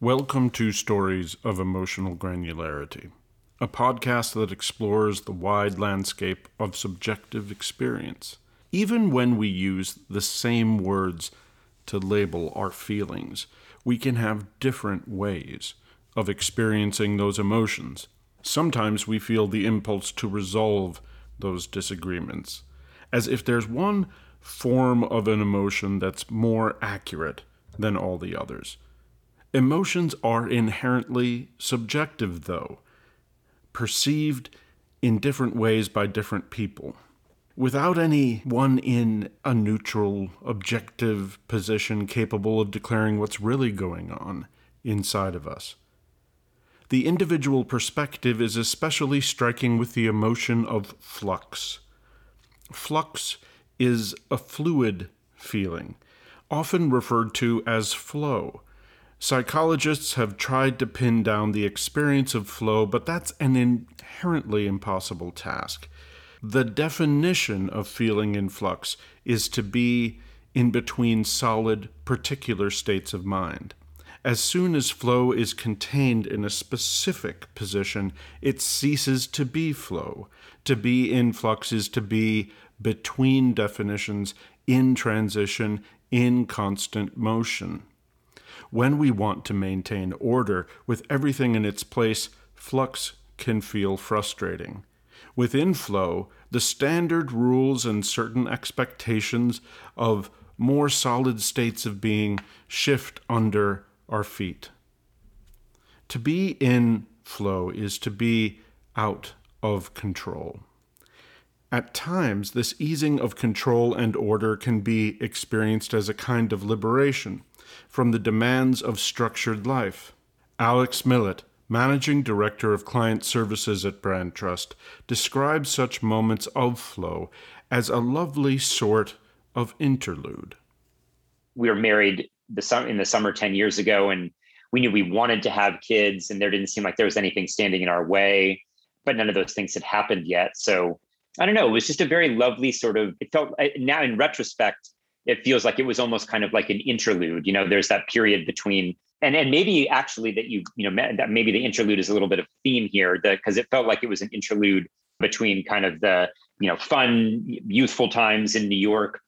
Welcome to Stories of Emotional Granularity, a podcast that explores the wide landscape of subjective experience. Even when we use the same words to label our feelings, we can have different ways of experiencing those emotions. Sometimes we feel the impulse to resolve those disagreements, as if there's one form of an emotion that's more accurate than all the others. Emotions are inherently subjective, though, perceived in different ways by different people. Without any one in a neutral, objective position capable of declaring what's really going on inside of us. The individual perspective is especially striking with the emotion of flux. Flux is a fluid feeling, often referred to as flow. Psychologists have tried to pin down the experience of flow, but that's an inherently impossible task. The definition of feeling in flux is to be in between solid, particular states of mind. As soon as flow is contained in a specific position, it ceases to be flow. To be in flux is to be between definitions, in transition, in constant motion. When we want to maintain order with everything in its place, flux can feel frustrating. Within flow, the standard rules and certain expectations of more solid states of being shift under our feet. To be in flow is to be out of control. At times, this easing of control and order can be experienced as a kind of liberation from the demands of structured life. Alex Millett, Managing Director of Client Services at Brand Trust, describes such moments of flow as a lovely sort of interlude. We were married the in the summer 10 years ago, and we knew we wanted to have kids, and there didn't seem like there was anything standing in our way, but none of those things had happened yet. So I don't know, it was just a very lovely sort of, it felt now in retrospect, it feels like it was almost kind of like an interlude. You know, there's that period between and and maybe actually that you you know that maybe the interlude is a little bit of theme here because it felt like it was an interlude between kind of the you know fun youthful times in New York,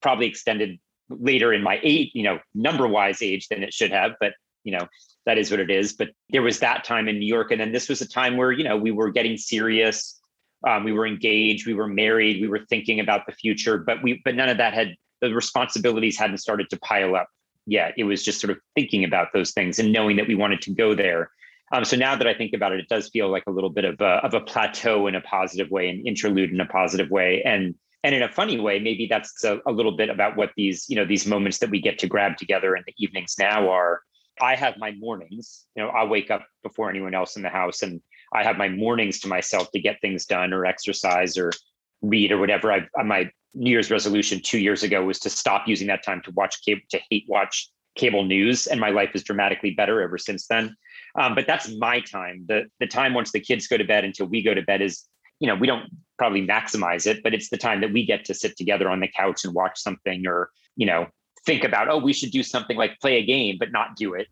probably extended later in my eight you know number wise age than it should have, but you know that is what it is. But there was that time in New York, and then this was a time where you know we were getting serious. Um, we were engaged, we were married, we were thinking about the future, but we but none of that had the responsibilities hadn't started to pile up yet. It was just sort of thinking about those things and knowing that we wanted to go there. Um, so now that I think about it, it does feel like a little bit of a, of a plateau in a positive way, an interlude in a positive way, and and in a funny way, maybe that's a, a little bit about what these you know these moments that we get to grab together in the evenings now are. I have my mornings. You know, I wake up before anyone else in the house, and I have my mornings to myself to get things done or exercise or read or whatever. I my New Year's resolution two years ago was to stop using that time to watch cable, to hate watch cable news, and my life is dramatically better ever since then. Um, but that's my time. The the time once the kids go to bed until we go to bed is, you know, we don't probably maximize it, but it's the time that we get to sit together on the couch and watch something, or you know, think about oh, we should do something like play a game, but not do it.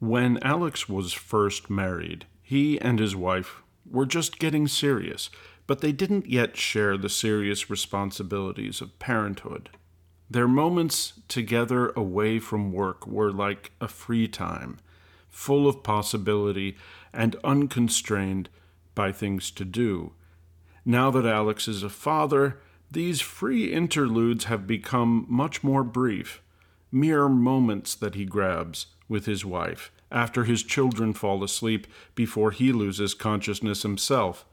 When Alex was first married, he and his wife were just getting serious but they didn't yet share the serious responsibilities of parenthood. Their moments together away from work were like a free time, full of possibility and unconstrained by things to do. Now that Alex is a father, these free interludes have become much more brief, mere moments that he grabs with his wife after his children fall asleep before he loses consciousness himself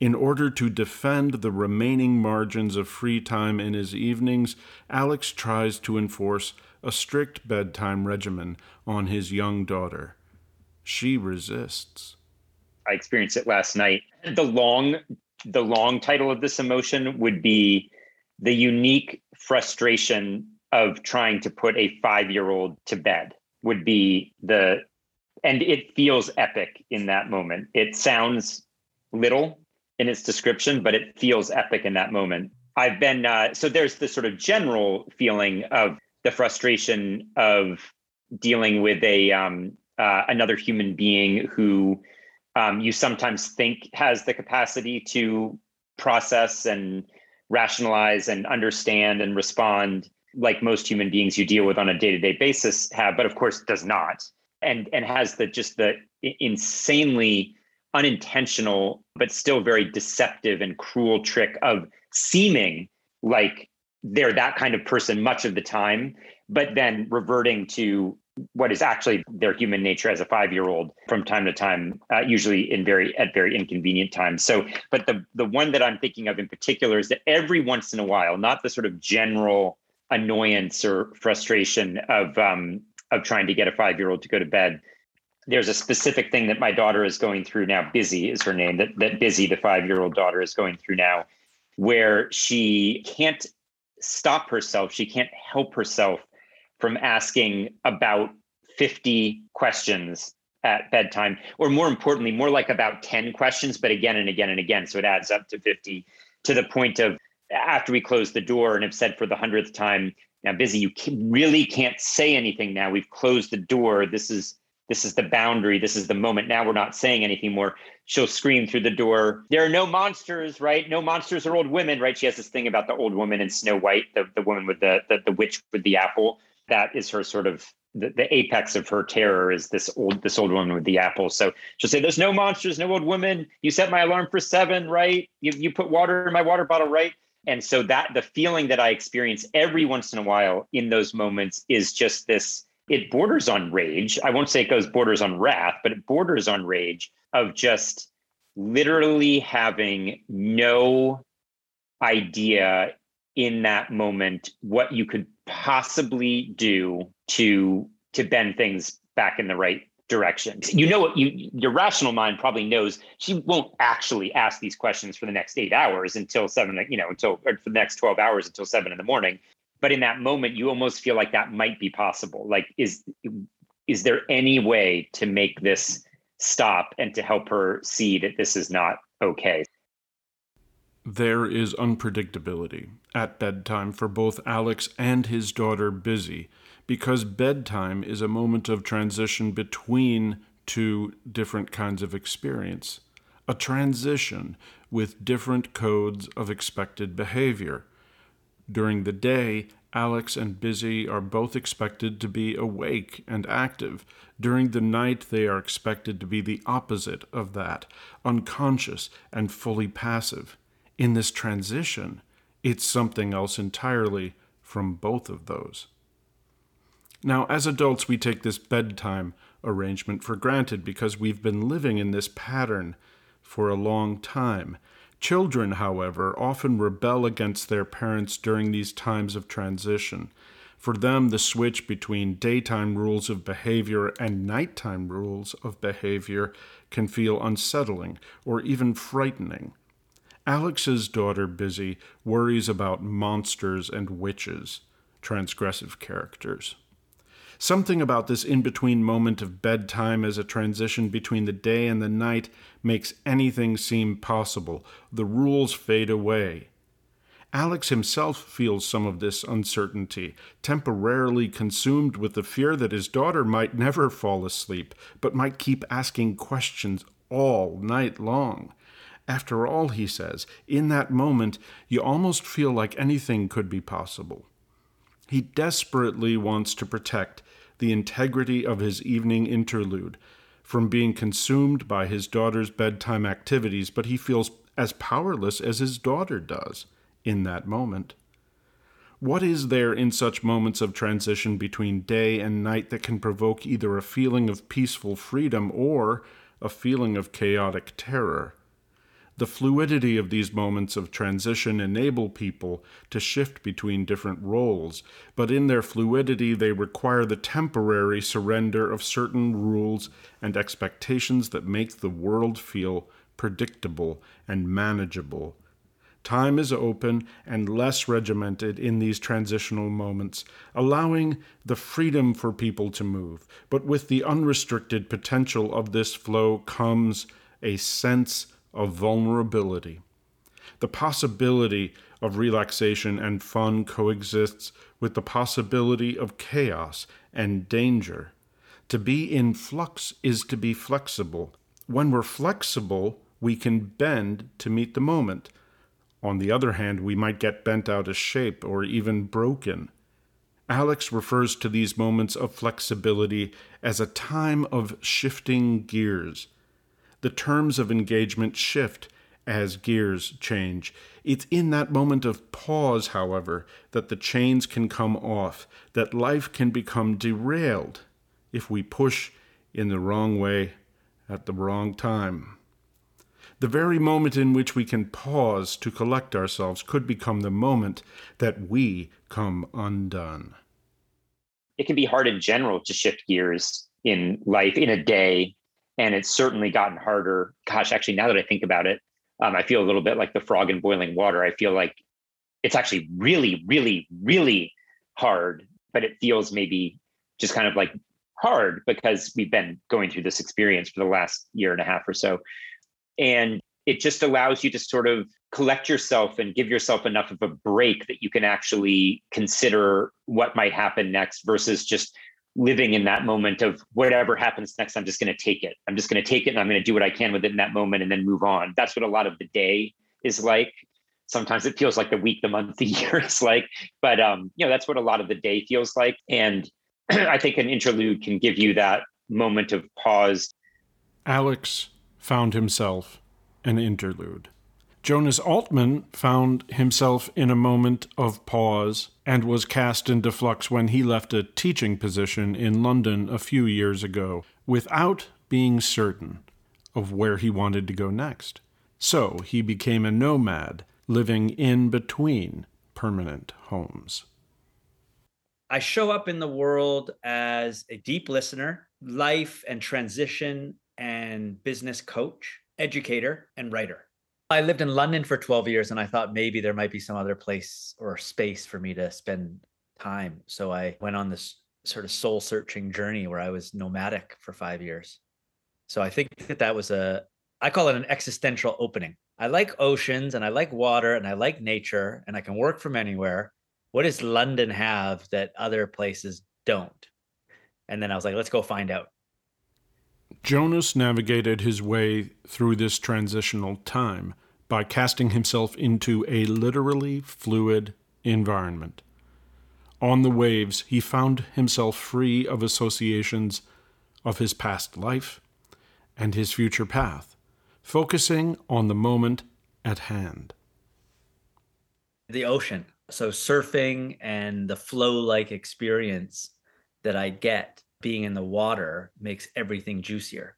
in order to defend the remaining margins of free time in his evenings, Alex tries to enforce a strict bedtime regimen on his young daughter. She resists. I experienced it last night. The long the long title of this emotion would be the unique frustration of trying to put a 5-year-old to bed would be the and it feels epic in that moment. It sounds little in its description, but it feels epic in that moment. I've been uh, so there's this sort of general feeling of the frustration of dealing with a um, uh, another human being who um, you sometimes think has the capacity to process and rationalize and understand and respond like most human beings you deal with on a day-to-day basis have but of course does not and and has the just the insanely unintentional but still very deceptive and cruel trick of seeming like they're that kind of person much of the time but then reverting to what is actually their human nature as a five year old from time to time uh, usually in very at very inconvenient times. So but the the one that i'm thinking of in particular is that every once in a while not the sort of general annoyance or frustration of um, of trying to get a five year old to go to bed there's a specific thing that my daughter is going through now busy is her name that that busy the five year old daughter is going through now where she can't stop herself she can't help herself from asking about 50 questions at bedtime, or more importantly, more like about 10 questions, but again and again and again. So it adds up to 50 to the point of after we close the door and have said for the hundredth time, now busy, you really can't say anything now. We've closed the door. This is this is the boundary. This is the moment. Now we're not saying anything more. She'll scream through the door. There are no monsters, right? No monsters or old women, right? She has this thing about the old woman in Snow White, the, the woman with the, the the witch with the apple that is her sort of the, the, apex of her terror is this old this old woman with the apple. So she'll say, "There's no monsters, no old women. You set my alarm for seven, right? You you put water in my water bottle, right?" And so that the feeling that I experience every once in a while in those moments is just this. It borders on rage. I won't say it goes borders on wrath, but it borders on rage of just literally having no idea in that moment what you could possibly do to to bend things back in the right direction. You know what you your rational mind probably knows she won't actually ask these questions for the next 8 hours until 7 you know until or for the next 12 hours until 7 in the morning. But in that moment you almost feel like that might be possible. Like is is there any way to make this stop and to help her see that this is not okay? There is unpredictability at bedtime for both Alex and his daughter Busy, because bedtime is a moment of transition between two different kinds of experience, a transition with different codes of expected behavior. During the day, Alex and Busy are both expected to be awake and active. During the night, they are expected to be the opposite of that, unconscious and fully passive in this transition, it's something else entirely from both of those. Now, as adults, we take this bedtime arrangement for granted because we've been living in this pattern for a long time. Children, however, often rebel against their parents during these times of transition. For them, the switch between daytime rules of behavior and nighttime rules of behavior can feel unsettling or even frightening. Alex's daughter, Busy, worries about monsters and witches, transgressive characters. Something about this in between moment of bedtime as a transition between the day and the night makes anything seem possible. The rules fade away. Alex himself feels some of this uncertainty, temporarily consumed with the fear that his daughter might never fall asleep, but might keep asking questions all night long. After all, he says, in that moment, you almost feel like anything could be possible. He desperately wants to protect the integrity of his evening interlude from being consumed by his daughter's bedtime activities, but he feels as powerless as his daughter does in that moment. What is there in such moments of transition between day and night that can provoke either a feeling of peaceful freedom or a feeling of chaotic terror? The fluidity of these moments of transition enable people to shift between different roles, but in their fluidity, they require the temporary surrender of certain rules and expectations that make the world feel predictable and manageable. Time is open and less regimented in these transitional moments, allowing the freedom for people to move. But with the unrestricted potential of this flow comes a sense of vulnerability. The possibility of relaxation and fun coexists with the possibility of chaos and danger. To be in flux is to be flexible. When we're flexible, we can bend to meet the moment. On the other hand, we might get bent out of shape or even broken. Alex refers to these moments of flexibility as a time of shifting gears. The terms of engagement shift as gears change. It's in that moment of pause, however, that the chains can come off, that life can become derailed if we push in the wrong way at the wrong time. The very moment in which we can pause to collect ourselves could become the moment that we come undone. It can be hard in general to shift gears in life in a day. And it's certainly gotten harder. Gosh, actually, now that I think about it, um, I feel a little bit like the frog in boiling water. I feel like it's actually really, really, really hard, but it feels maybe just kind of like hard because we've been going through this experience for the last year and a half or so. And it just allows you to sort of collect yourself and give yourself enough of a break that you can actually consider what might happen next versus just living in that moment of whatever happens next i'm just going to take it. I'm just going to take it and i'm going to do what i can with it in that moment and then move on. That's what a lot of the day is like. Sometimes it feels like the week the month the year is like but um you know that's what a lot of the day feels like. And i think an interlude can give you that moment of pause. Alex found himself an interlude. Jonas Altman found himself in a moment of pause and was cast into flux when he left a teaching position in London a few years ago without being certain of where he wanted to go next. So he became a nomad living in between permanent homes. I show up in the world as a deep listener, life and transition and business coach, educator, and writer. I lived in London for 12 years and I thought maybe there might be some other place or space for me to spend time. So I went on this sort of soul searching journey where I was nomadic for five years. So I think that that was a, I call it an existential opening. I like oceans and I like water and I like nature and I can work from anywhere. What does London have that other places don't? And then I was like, let's go find out. Jonas navigated his way through this transitional time by casting himself into a literally fluid environment. On the waves, he found himself free of associations of his past life and his future path, focusing on the moment at hand. The ocean. So, surfing and the flow like experience that I get being in the water makes everything juicier.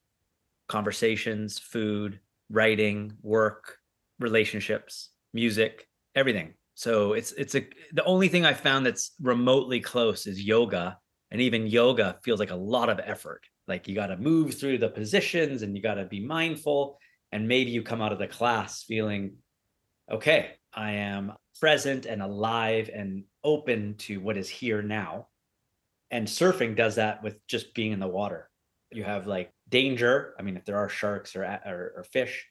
Conversations, food, writing, work, relationships, music, everything. So it's it's a the only thing I found that's remotely close is yoga. And even yoga feels like a lot of effort. Like you got to move through the positions and you got to be mindful. And maybe you come out of the class feeling, okay, I am present and alive and open to what is here now and surfing does that with just being in the water. You have like danger i mean if there are sharks or, or, or fish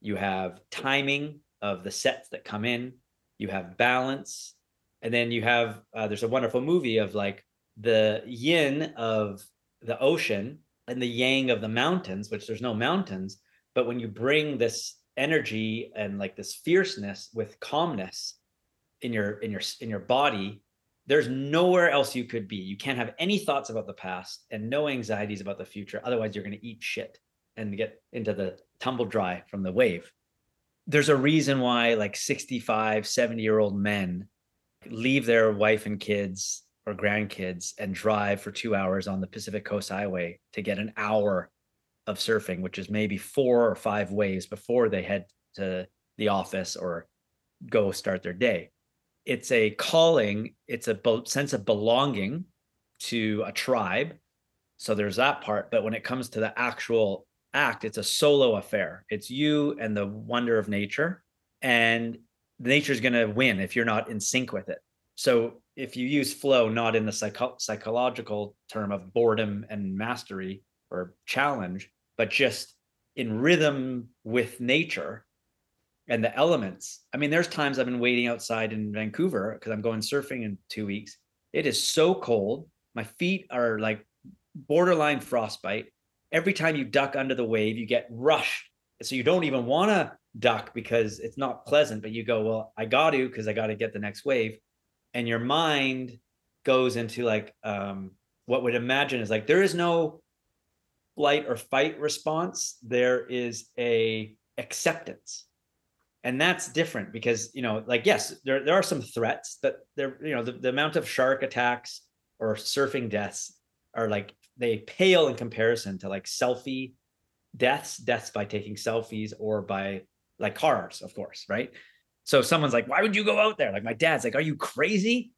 you have timing of the sets that come in you have balance and then you have uh, there's a wonderful movie of like the yin of the ocean and the yang of the mountains which there's no mountains but when you bring this energy and like this fierceness with calmness in your in your in your body there's nowhere else you could be. You can't have any thoughts about the past and no anxieties about the future. Otherwise, you're going to eat shit and get into the tumble dry from the wave. There's a reason why like 65, 70 year old men leave their wife and kids or grandkids and drive for two hours on the Pacific Coast Highway to get an hour of surfing, which is maybe four or five waves before they head to the office or go start their day it's a calling it's a sense of belonging to a tribe. So there's that part but when it comes to the actual act it's a solo affair. It's you and the wonder of nature and nature is going to win if you're not in sync with it. So if you use flow not in the psycho- psychological term of boredom and mastery or challenge but just in rhythm with nature and the elements. I mean, there's times I've been waiting outside in Vancouver because I'm going surfing in two weeks. It is so cold. My feet are like borderline frostbite. Every time you duck under the wave, you get rushed. So you don't even want to duck because it's not pleasant, but you go, well, I got to because I got to get the next wave. And your mind goes into like um, what would imagine is like there is no flight or fight response. There is a acceptance and that's different because you know like yes there, there are some threats that there you know the, the amount of shark attacks or surfing deaths are like they pale in comparison to like selfie deaths deaths by taking selfies or by like cars of course right? So someone's like why would you go out there? Like my dad's like are you crazy?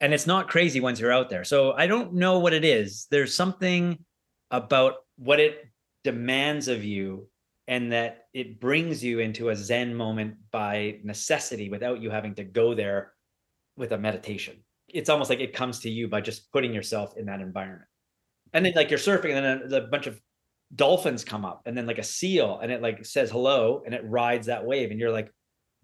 And it's not crazy once you're out there. So i don't know what it is. There's something about what it demands of you and that it brings you into a zen moment by necessity without you having to go there with a meditation. It's almost like it comes to you by just putting yourself in that environment. And then like you're surfing and then a, a bunch of dolphins come up and then like a seal and it like says hello and it rides that wave and you're like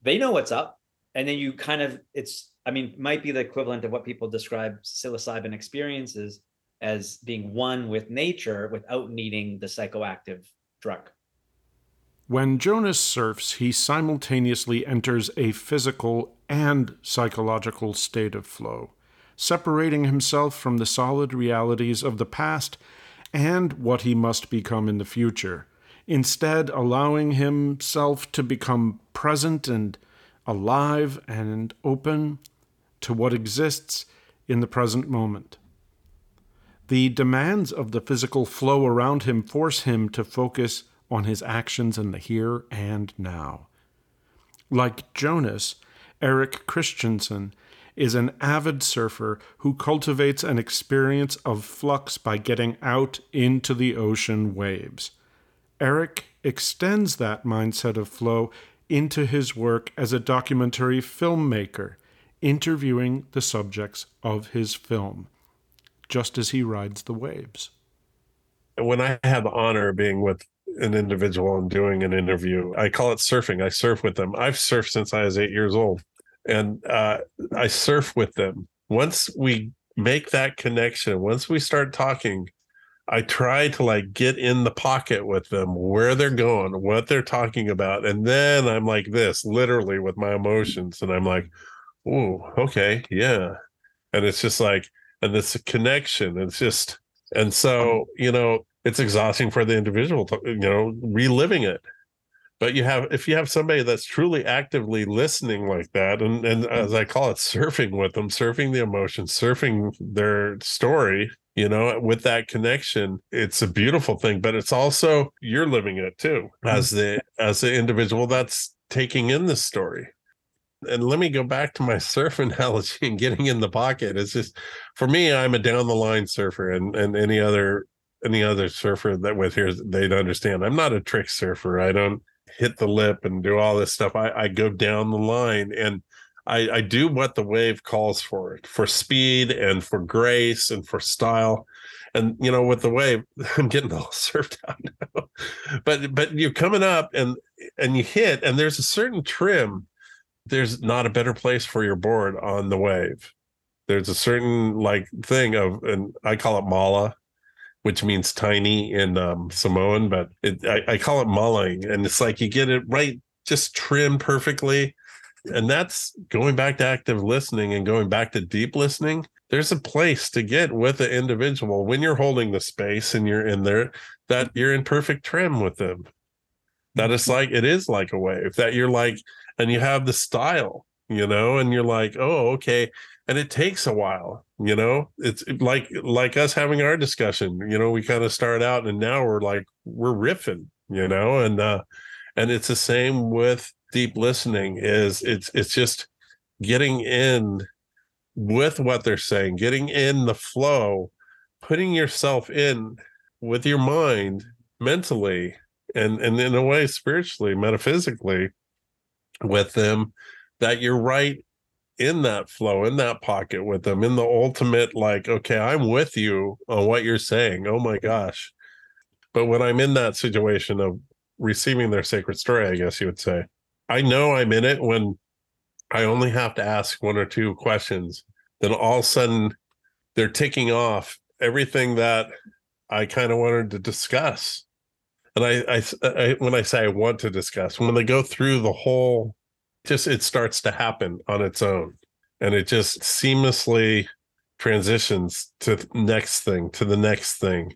they know what's up. And then you kind of it's i mean might be the equivalent of what people describe psilocybin experiences as being one with nature without needing the psychoactive drug when Jonas surfs, he simultaneously enters a physical and psychological state of flow, separating himself from the solid realities of the past and what he must become in the future, instead, allowing himself to become present and alive and open to what exists in the present moment. The demands of the physical flow around him force him to focus on his actions in the here and now. Like Jonas, Eric Christensen is an avid surfer who cultivates an experience of flux by getting out into the ocean waves. Eric extends that mindset of flow into his work as a documentary filmmaker, interviewing the subjects of his film, just as he rides the waves. When I had the honor of being with an individual and doing an interview. I call it surfing. I surf with them. I've surfed since I was eight years old, and uh, I surf with them. Once we make that connection, once we start talking, I try to like get in the pocket with them, where they're going, what they're talking about, and then I'm like this, literally with my emotions, and I'm like, "Oh, okay, yeah," and it's just like, and it's a connection. It's just, and so you know, it's exhausting for the individual to, you know reliving it but you have if you have somebody that's truly actively listening like that and and mm-hmm. as i call it surfing with them surfing the emotion surfing their story you know with that connection it's a beautiful thing but it's also you're living it too as mm-hmm. the as the individual that's taking in the story and let me go back to my surf analogy and getting in the pocket it's just for me i'm a down the line surfer and and any other any other surfer that with here they'd understand. I'm not a trick surfer. I don't hit the lip and do all this stuff. I, I go down the line and I, I do what the wave calls for for speed and for grace and for style. And you know, with the wave, I'm getting all surfed out now. but but you're coming up and and you hit, and there's a certain trim. There's not a better place for your board on the wave. There's a certain like thing of, and I call it mala which means tiny in um, Samoan, but it, I, I, call it mulling. And it's like you get it right, just trimmed perfectly. And that's going back to active listening and going back to deep listening. There's a place to get with the individual when you're holding the space and you're in there that you're in perfect trim with them. That it's like, it is like a wave that you're like, and you have the style, you know, and you're like, oh, okay and it takes a while you know? It's like like us having our discussion you know we kind of start out and now we're like we're riffing you know? And uh and it's the same with deep listening is it's it's just getting in with what they're saying getting in the flow putting yourself in with your mind mentally and and in a way spiritually metaphysically with them that you're right in that flow, in that pocket with them, in the ultimate, like, okay, I'm with you on what you're saying. Oh my gosh. But when I'm in that situation of receiving their sacred story, I guess you would say, I know I'm in it when I only have to ask one or two questions. Then all of a sudden they're ticking off everything that I kind of wanted to discuss. And I, I, I, when I say I want to discuss, when they go through the whole, just it starts to happen on its own, and it just seamlessly transitions to the next thing, to the next thing,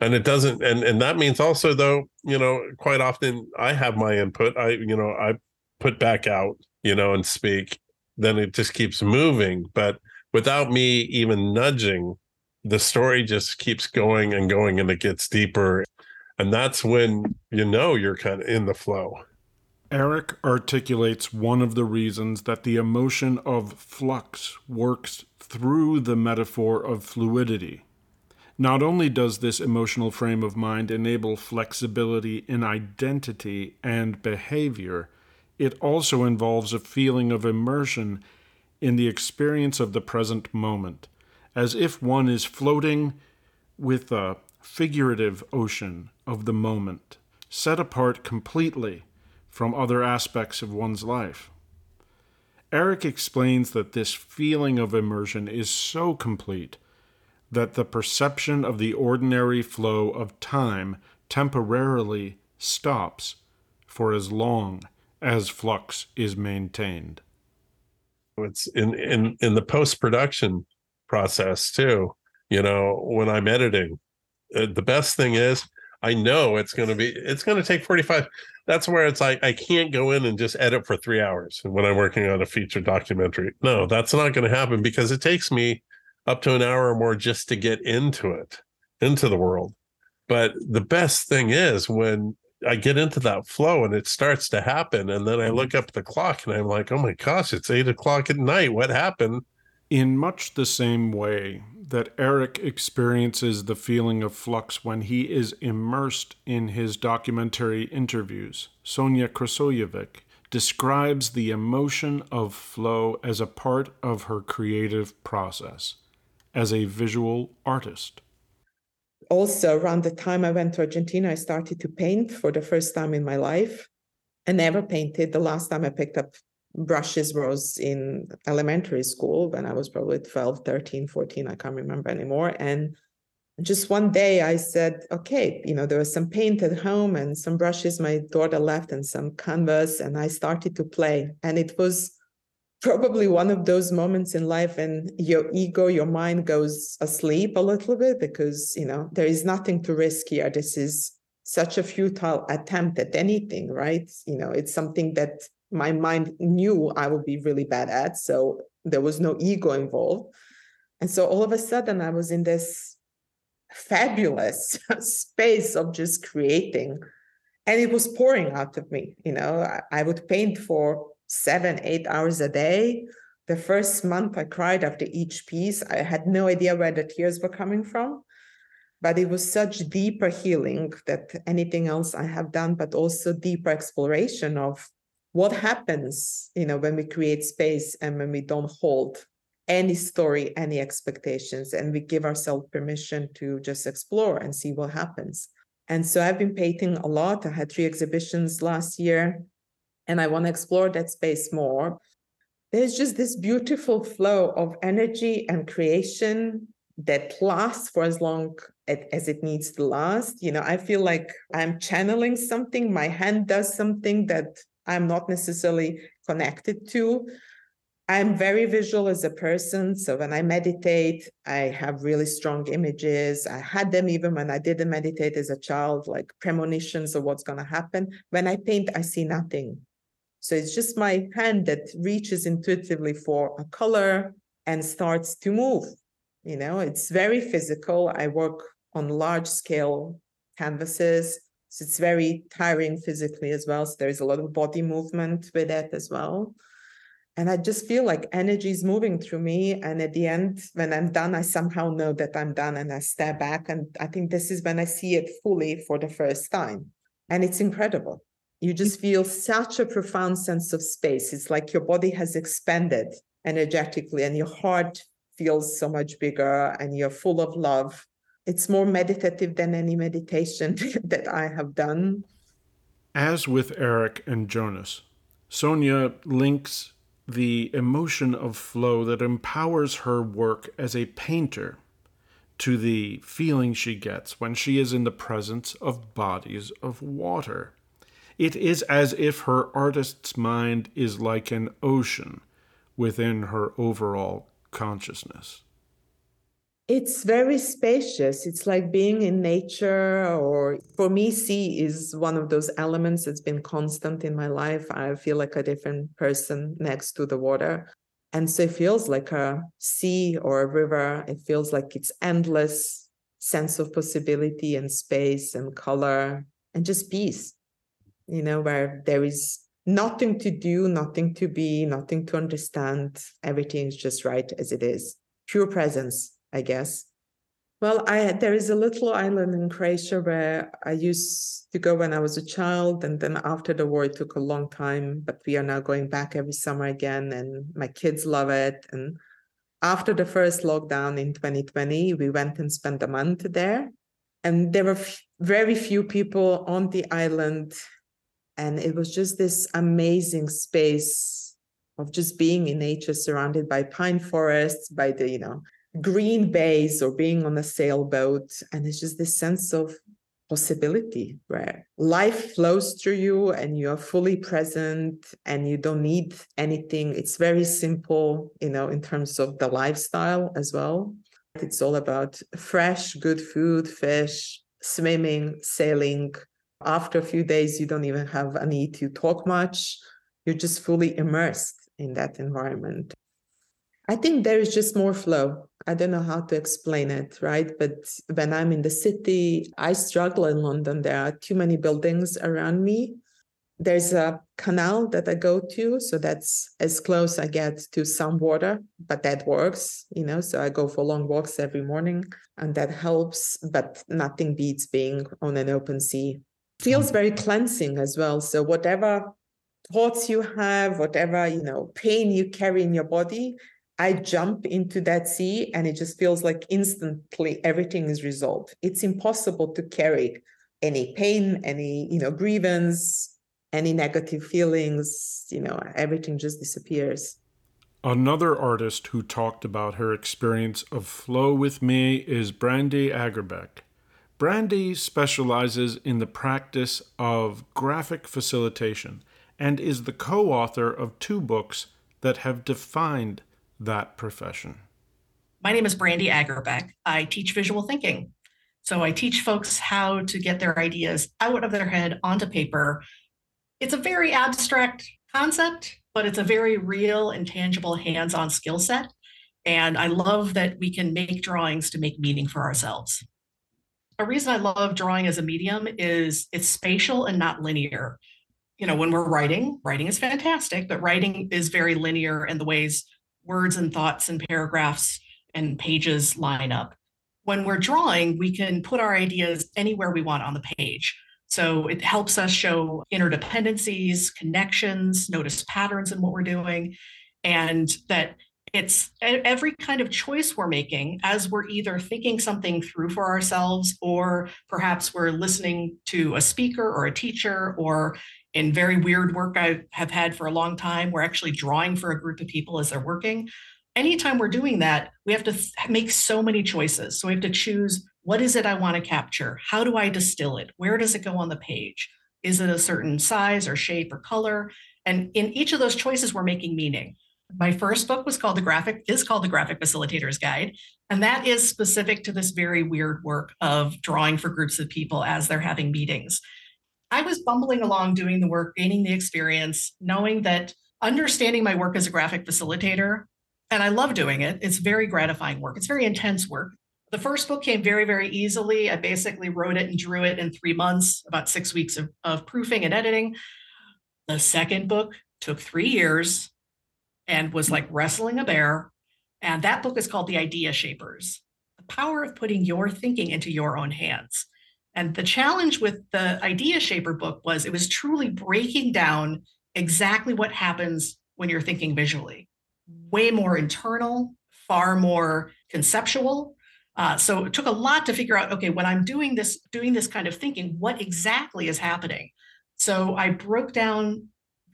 and it doesn't. And and that means also though, you know, quite often I have my input. I, you know, I put back out, you know, and speak. Then it just keeps moving, but without me even nudging the story just keeps going and going and it gets deeper and that's when you know you're kind of in the flow eric articulates one of the reasons that the emotion of flux works through the metaphor of fluidity. Not only does this emotional frame of mind enable flexibility in identity and behavior it also involves a feeling of immersion in the experience of the present moment as if one is floating with a figurative ocean of the moment, set apart completely from other aspects of one's life. Eric explains that this feeling of immersion is so complete that the perception of the ordinary flow of time temporarily stops for as long as flux is maintained. It's in in in the post production process too. You know, when I'm editing, uh, the best thing is I know it's going to be it's going to take 45 that's where it's like I can't go in and just edit for 3 hours when I'm working on a feature documentary. No, that's not going to happen because it takes me up to an hour or more just to get into it, into the world. But the best thing is when I get into that flow and it starts to happen. And then I mm-hmm. look up the clock and I'm like, oh my gosh, it's eight o'clock at night. What happened? In much the same way that Eric experiences the feeling of flux when he is immersed in his documentary interviews, Sonia Krasojevic describes the emotion of flow as a part of her creative process as a visual artist. Also, around the time I went to Argentina, I started to paint for the first time in my life. I never painted. The last time I picked up brushes was in elementary school when I was probably 12, 13, 14, I can't remember anymore. And just one day I said, okay, you know, there was some paint at home and some brushes my daughter left and some canvas, and I started to play. And it was probably one of those moments in life and your ego, your mind goes asleep a little bit because, you know, there is nothing to risk here. This is such a futile attempt at anything, right? You know, it's something that my mind knew I would be really bad at. So there was no ego involved. And so all of a sudden, I was in this fabulous space of just creating. And it was pouring out of me. You know, I, I would paint for seven, eight hours a day. The first month I cried after each piece. I had no idea where the tears were coming from. But it was such deeper healing that anything else I have done, but also deeper exploration of what happens you know when we create space and when we don't hold any story any expectations and we give ourselves permission to just explore and see what happens. And so i've been painting a lot. I had three exhibitions last year and i want to explore that space more. There's just this beautiful flow of energy and creation that lasts for as long as it needs to last. You know i feel like i'm channeling something. My hand does something that I'm not necessarily connected to. I'm very visual as a person. So when I meditate, I have really strong images. I had them even when I didn't meditate as a child, like premonitions of what's going to happen. When I paint, I see nothing. So it's just my hand that reaches intuitively for a color and starts to move. You know, it's very physical. I work on large scale canvases. So it's very tiring physically as well. So there's a lot of body movement with it as well. And I just feel like energy is moving through me. And at the end, when I'm done, I somehow know that I'm done and I step back. And I think this is when I see it fully for the first time. And it's incredible. You just feel such a profound sense of space. It's like your body has expanded energetically and your heart feels so much bigger and you're full of love it's more meditative than any meditation that I have done. As with Eric and Jonas, Sonia links the emotion of flow that empowers her work as a painter to the feeling she gets when she is in the presence of bodies of water. It is as if her artist's mind is like an ocean within her overall consciousness. It's very spacious. It's like being in nature, or for me, sea is one of those elements that's been constant in my life. I feel like a different person next to the water. And so it feels like a sea or a river. It feels like it's endless sense of possibility and space and color and just peace, you know, where there is nothing to do, nothing to be, nothing to understand. Everything is just right as it is. Pure presence, I guess. Well, I there is a little island in Croatia where I used to go when I was a child, and then after the war, it took a long time. But we are now going back every summer again, and my kids love it. And after the first lockdown in 2020, we went and spent a month there, and there were f- very few people on the island, and it was just this amazing space of just being in nature, surrounded by pine forests, by the you know green bays or being on a sailboat. And it's just this sense of possibility where life flows through you and you're fully present and you don't need anything. It's very simple, you know, in terms of the lifestyle as well. It's all about fresh, good food, fish, swimming, sailing. After a few days, you don't even have a need to talk much. You're just fully immersed in that environment. I think there is just more flow. I don't know how to explain it, right? But when I'm in the city, I struggle in London. There are too many buildings around me. There's a canal that I go to, so that's as close I get to some water, but that works, you know. So I go for long walks every morning, and that helps. But nothing beats being on an open sea. Feels very cleansing as well. So whatever thoughts you have, whatever you know, pain you carry in your body, I jump into that sea and it just feels like instantly everything is resolved. It's impossible to carry any pain, any, you know, grievance, any negative feelings, you know, everything just disappears. Another artist who talked about her experience of flow with me is Brandy Agerbeck. Brandy specializes in the practice of graphic facilitation and is the co author of two books that have defined that profession? My name is Brandy Agerbeck. I teach visual thinking. So I teach folks how to get their ideas out of their head onto paper. It's a very abstract concept, but it's a very real and tangible hands on skill set. And I love that we can make drawings to make meaning for ourselves. A reason I love drawing as a medium is it's spatial and not linear. You know, when we're writing, writing is fantastic, but writing is very linear in the ways words and thoughts and paragraphs and pages line up. When we're drawing, we can put our ideas anywhere we want on the page. So it helps us show interdependencies, connections, notice patterns in what we're doing, and that it's every kind of choice we're making as we're either thinking something through for ourselves or perhaps we're listening to a speaker or a teacher or in very weird work I have had for a long time, we're actually drawing for a group of people as they're working. Anytime we're doing that, we have to th- make so many choices. So we have to choose what is it I want to capture? How do I distill it? Where does it go on the page? Is it a certain size or shape or color? And in each of those choices, we're making meaning. My first book was called the graphic is called the graphic facilitator's guide and that is specific to this very weird work of drawing for groups of people as they're having meetings I was bumbling along doing the work, gaining the experience, knowing that understanding my work as a graphic facilitator, and I love doing it. It's very gratifying work. It's very intense work. The first book came very, very easily. I basically wrote it and drew it in three months, about six weeks of, of proofing and editing. The second book took three years and was like wrestling a bear. And that book is called The Idea Shapers The Power of Putting Your Thinking into Your Own Hands. And the challenge with the Idea Shaper book was it was truly breaking down exactly what happens when you're thinking visually. Way more internal, far more conceptual. Uh, so it took a lot to figure out. Okay, when I'm doing this, doing this kind of thinking, what exactly is happening? So I broke down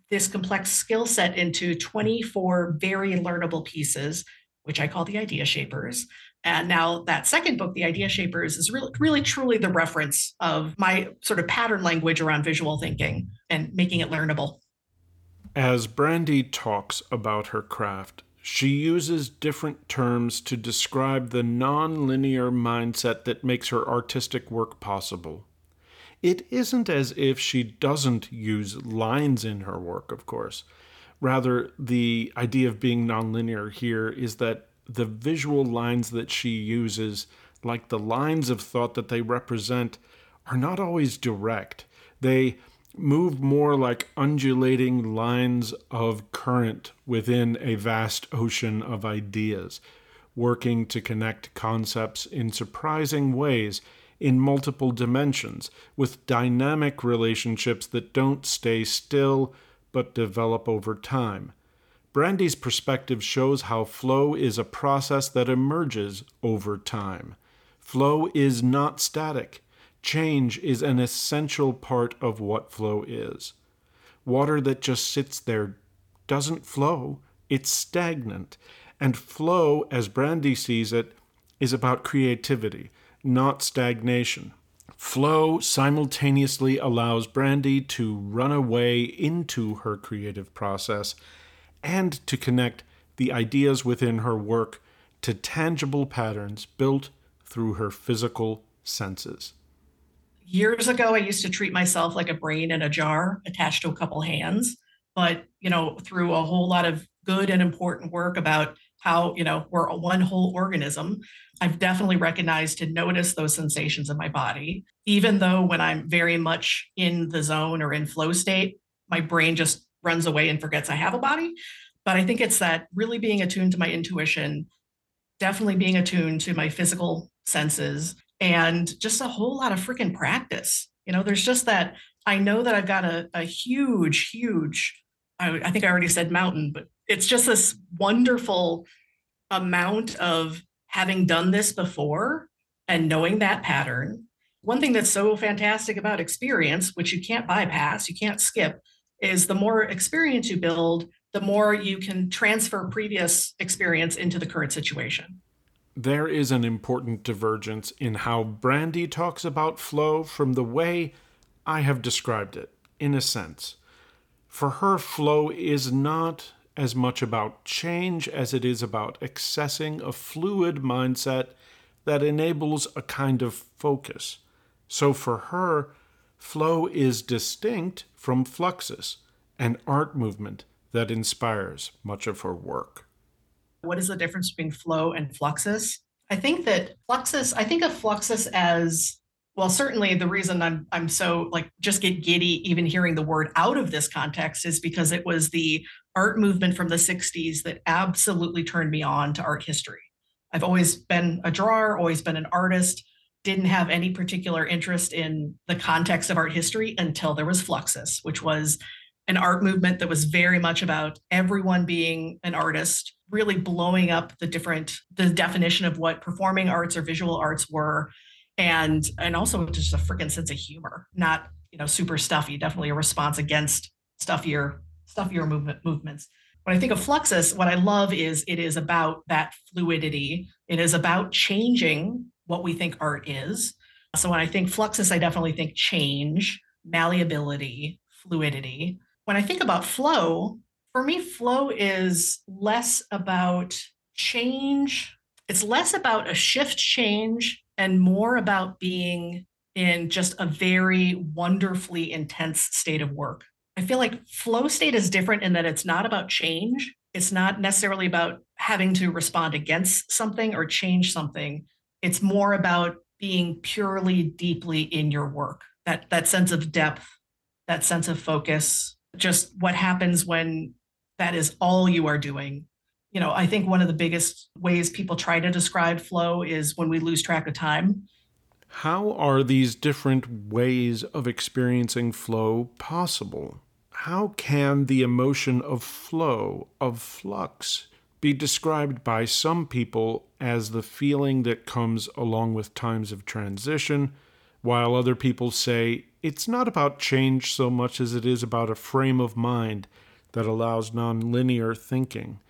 this complex skill set into 24 very learnable pieces which I call the Idea Shapers. And now that second book, The Idea Shapers, is really, really truly the reference of my sort of pattern language around visual thinking and making it learnable. As Brandy talks about her craft, she uses different terms to describe the non-linear mindset that makes her artistic work possible. It isn't as if she doesn't use lines in her work, of course. Rather, the idea of being nonlinear here is that the visual lines that she uses, like the lines of thought that they represent, are not always direct. They move more like undulating lines of current within a vast ocean of ideas, working to connect concepts in surprising ways in multiple dimensions, with dynamic relationships that don't stay still but develop over time. Brandy's perspective shows how flow is a process that emerges over time. Flow is not static. Change is an essential part of what flow is. Water that just sits there doesn't flow, it's stagnant. And flow, as Brandy sees it, is about creativity, not stagnation. Flow simultaneously allows Brandy to run away into her creative process and to connect the ideas within her work to tangible patterns built through her physical senses. Years ago, I used to treat myself like a brain in a jar attached to a couple hands. But, you know, through a whole lot of good and important work about how, you know, we're a one whole organism, I've definitely recognized to notice those sensations in my body. Even though when I'm very much in the zone or in flow state, my brain just runs away and forgets I have a body. But I think it's that really being attuned to my intuition, definitely being attuned to my physical senses, and just a whole lot of freaking practice. You know, there's just that I know that I've got a, a huge, huge, I, I think I already said mountain, but it's just this wonderful amount of having done this before and knowing that pattern. One thing that's so fantastic about experience, which you can't bypass, you can't skip, is the more experience you build, the more you can transfer previous experience into the current situation. There is an important divergence in how Brandy talks about flow from the way I have described it, in a sense. For her, flow is not as much about change as it is about accessing a fluid mindset that enables a kind of focus. So for her, flow is distinct from fluxus, an art movement that inspires much of her work. What is the difference between flow and fluxus? I think that fluxus, I think of fluxus as well, certainly the reason I'm I'm so like just get giddy even hearing the word out of this context is because it was the art movement from the 60s that absolutely turned me on to art history. I've always been a drawer, always been an artist, didn't have any particular interest in the context of art history until there was Fluxus, which was an art movement that was very much about everyone being an artist, really blowing up the different the definition of what performing arts or visual arts were, and and also just a freaking sense of humor, not you know super stuffy. Definitely a response against stuffier stuffier movement movements. When I think of Fluxus, what I love is it is about that fluidity. It is about changing what we think art is. So when I think Fluxus, I definitely think change, malleability, fluidity when I think about flow, for me, flow is less about change. It's less about a shift change and more about being in just a very wonderfully intense state of work. I feel like flow state is different in that it's not about change. It's not necessarily about having to respond against something or change something. It's more about being purely deeply in your work. That that sense of depth, that sense of focus, just what happens when that is all you are doing. You know, I think one of the biggest ways people try to describe flow is when we lose track of time. How are these different ways of experiencing flow possible? How can the emotion of flow, of flux, be described by some people as the feeling that comes along with times of transition, while other people say it's not about change so much as it is about a frame of mind that allows nonlinear thinking.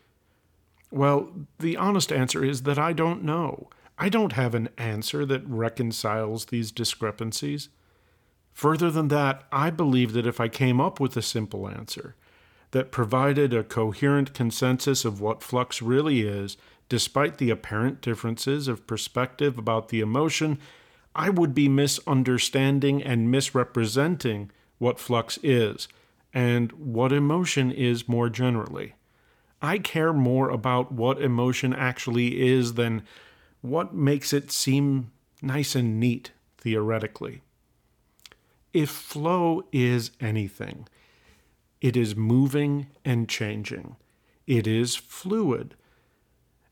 Well, the honest answer is that I don't know. I don't have an answer that reconciles these discrepancies. Further than that, I believe that if I came up with a simple answer that provided a coherent consensus of what flux really is, despite the apparent differences of perspective about the emotion, I would be misunderstanding and misrepresenting what flux is and what emotion is more generally. I care more about what emotion actually is than what makes it seem nice and neat theoretically. If flow is anything, it is moving and changing. It is fluid.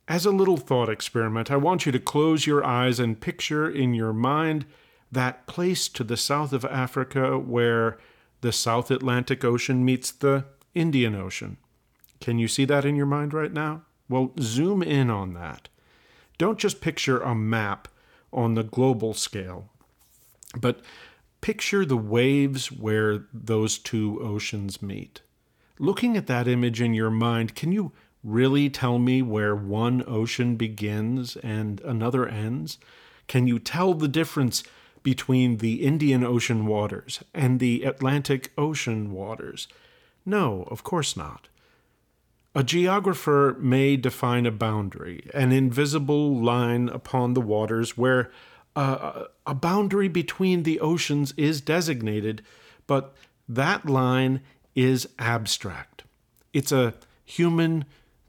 As a little thought experiment, I want you to close your eyes and picture in your mind that place to the south of Africa where the South Atlantic Ocean meets the Indian Ocean. Can you see that in your mind right now? Well, zoom in on that. Don't just picture a map on the global scale, but picture the waves where those two oceans meet. Looking at that image in your mind, can you really tell me where one ocean begins and another ends? Can you tell the difference between the Indian Ocean waters and the Atlantic Ocean waters? No, of course not. A geographer may define a boundary, an invisible line upon the waters where uh, a boundary between the oceans is designated, but that line is abstract. It's a human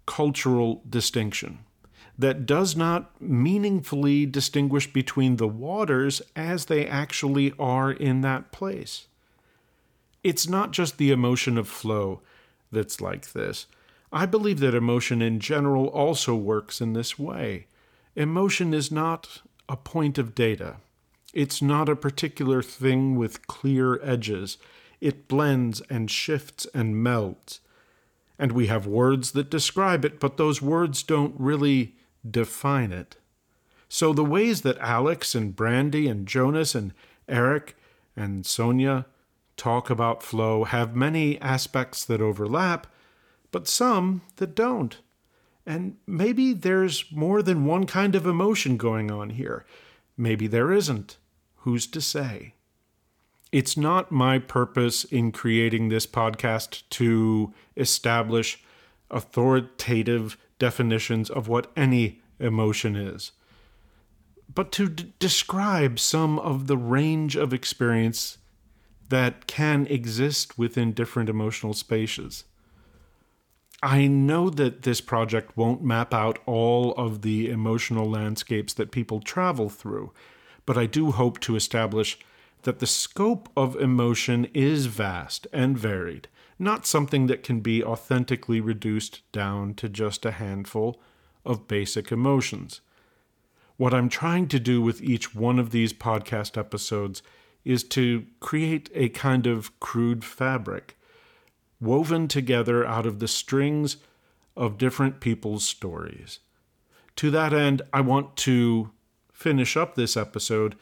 cultural distinction that does not meaningfully distinguish between the waters as they actually are in that place. It's not just the emotion of flow that's like this. I believe that emotion in general also works in this way. Emotion is not a point of data. It's not a particular thing with clear edges. It blends and shifts and melds. And we have words that describe it, but those words don't really define it. So the ways that Alex and Brandy and Jonas and Eric and Sonia talk about flow have many aspects that overlap, but some that don't. And maybe there's more than one kind of emotion going on here. Maybe there isn't. Who's to say? It's not my purpose in creating this podcast to establish authoritative definitions of what any emotion is, but to d- describe some of the range of experience that can exist within different emotional spaces. I know that this project won't map out all of the emotional landscapes that people travel through, but I do hope to establish that the scope of emotion is vast and varied, not something that can be authentically reduced down to just a handful of basic emotions. What I'm trying to do with each one of these podcast episodes is to create a kind of crude fabric woven together out of the strings of different people's stories. To that end, I want to finish up this episode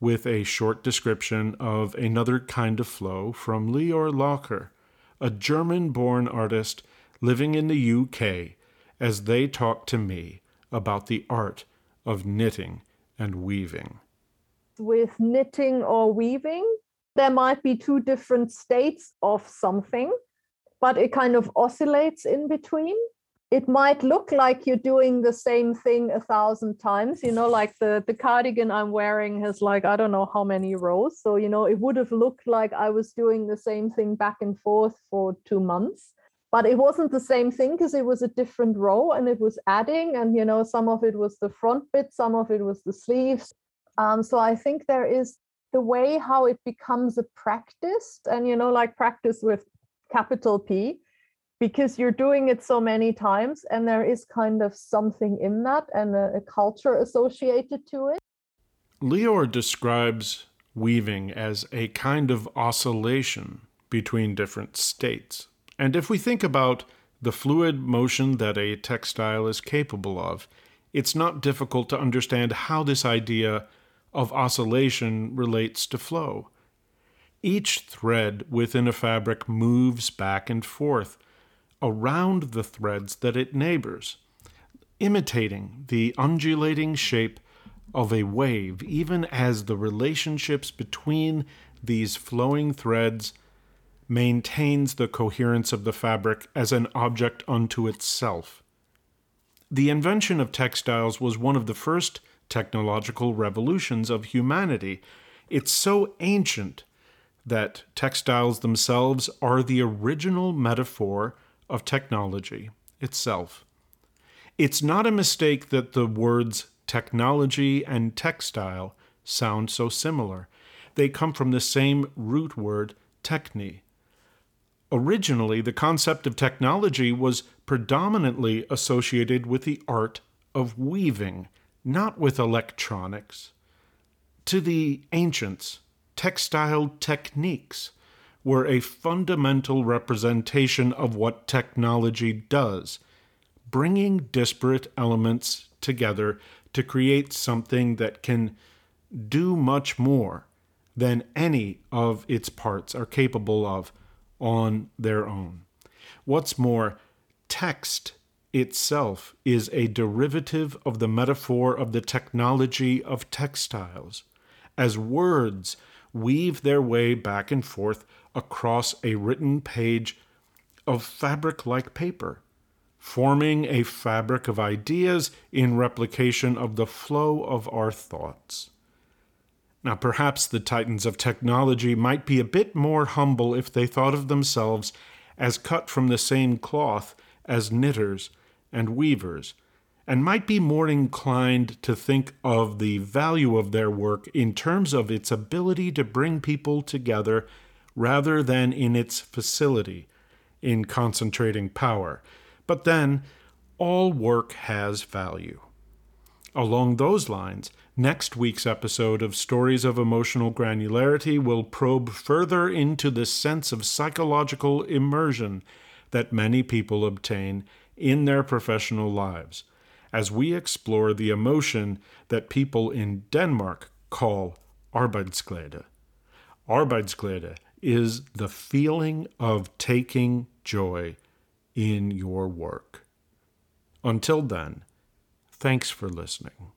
with a short description of another kind of flow from Leor Locker, a German born artist living in the UK, as they talk to me about the art of knitting and weaving. With knitting or weaving, there might be two different states of something, but it kind of oscillates in between. It might look like you're doing the same thing a thousand times, you know, like the, the cardigan I'm wearing has like, I don't know how many rows. So, you know, it would have looked like I was doing the same thing back and forth for two months. But it wasn't the same thing because it was a different row and it was adding. And, you know, some of it was the front bit, some of it was the sleeves. Um, so I think there is the way how it becomes a practice and you know like practice with capital p because you're doing it so many times and there is kind of something in that and a, a culture associated to it. Leor describes weaving as a kind of oscillation between different states. And if we think about the fluid motion that a textile is capable of it's not difficult to understand how this idea of oscillation relates to flow. Each thread within a fabric moves back and forth around the threads that it neighbors. imitating the undulating shape of a wave, even as the relationships between these flowing threads maintains the coherence of the fabric as an object unto itself. The invention of textiles was one of the first technological revolutions of humanity. It's so ancient that textiles themselves are the original metaphor of technology itself. It's not a mistake that the words technology and textile sound so similar. They come from the same root word, techne. Originally, the concept of technology was predominantly associated with the art of weaving, not with electronics. To the ancients, textile techniques were a fundamental representation of what technology does, bringing disparate elements together to create something that can do much more than any of its parts are capable of on their own. What's more, text itself is a derivative of the metaphor of the technology of textiles, as words weave their way back and forth across a written page of fabric like paper, forming a fabric of ideas in replication of the flow of our thoughts. Now, perhaps the titans of technology might be a bit more humble if they thought of themselves as cut from the same cloth as knitters and weavers, and might be more inclined to think of the value of their work in terms of its ability to bring people together rather than in its facility in concentrating power. But then, all work has value. Along those lines, next week's episode of Stories of Emotional Granularity will probe further into the sense of psychological immersion that many people obtain in their professional lives as we explore the emotion that people in Denmark call arbejdsglæde. Arbejdsglæde is the feeling of taking joy in your work. Until then, thanks for listening.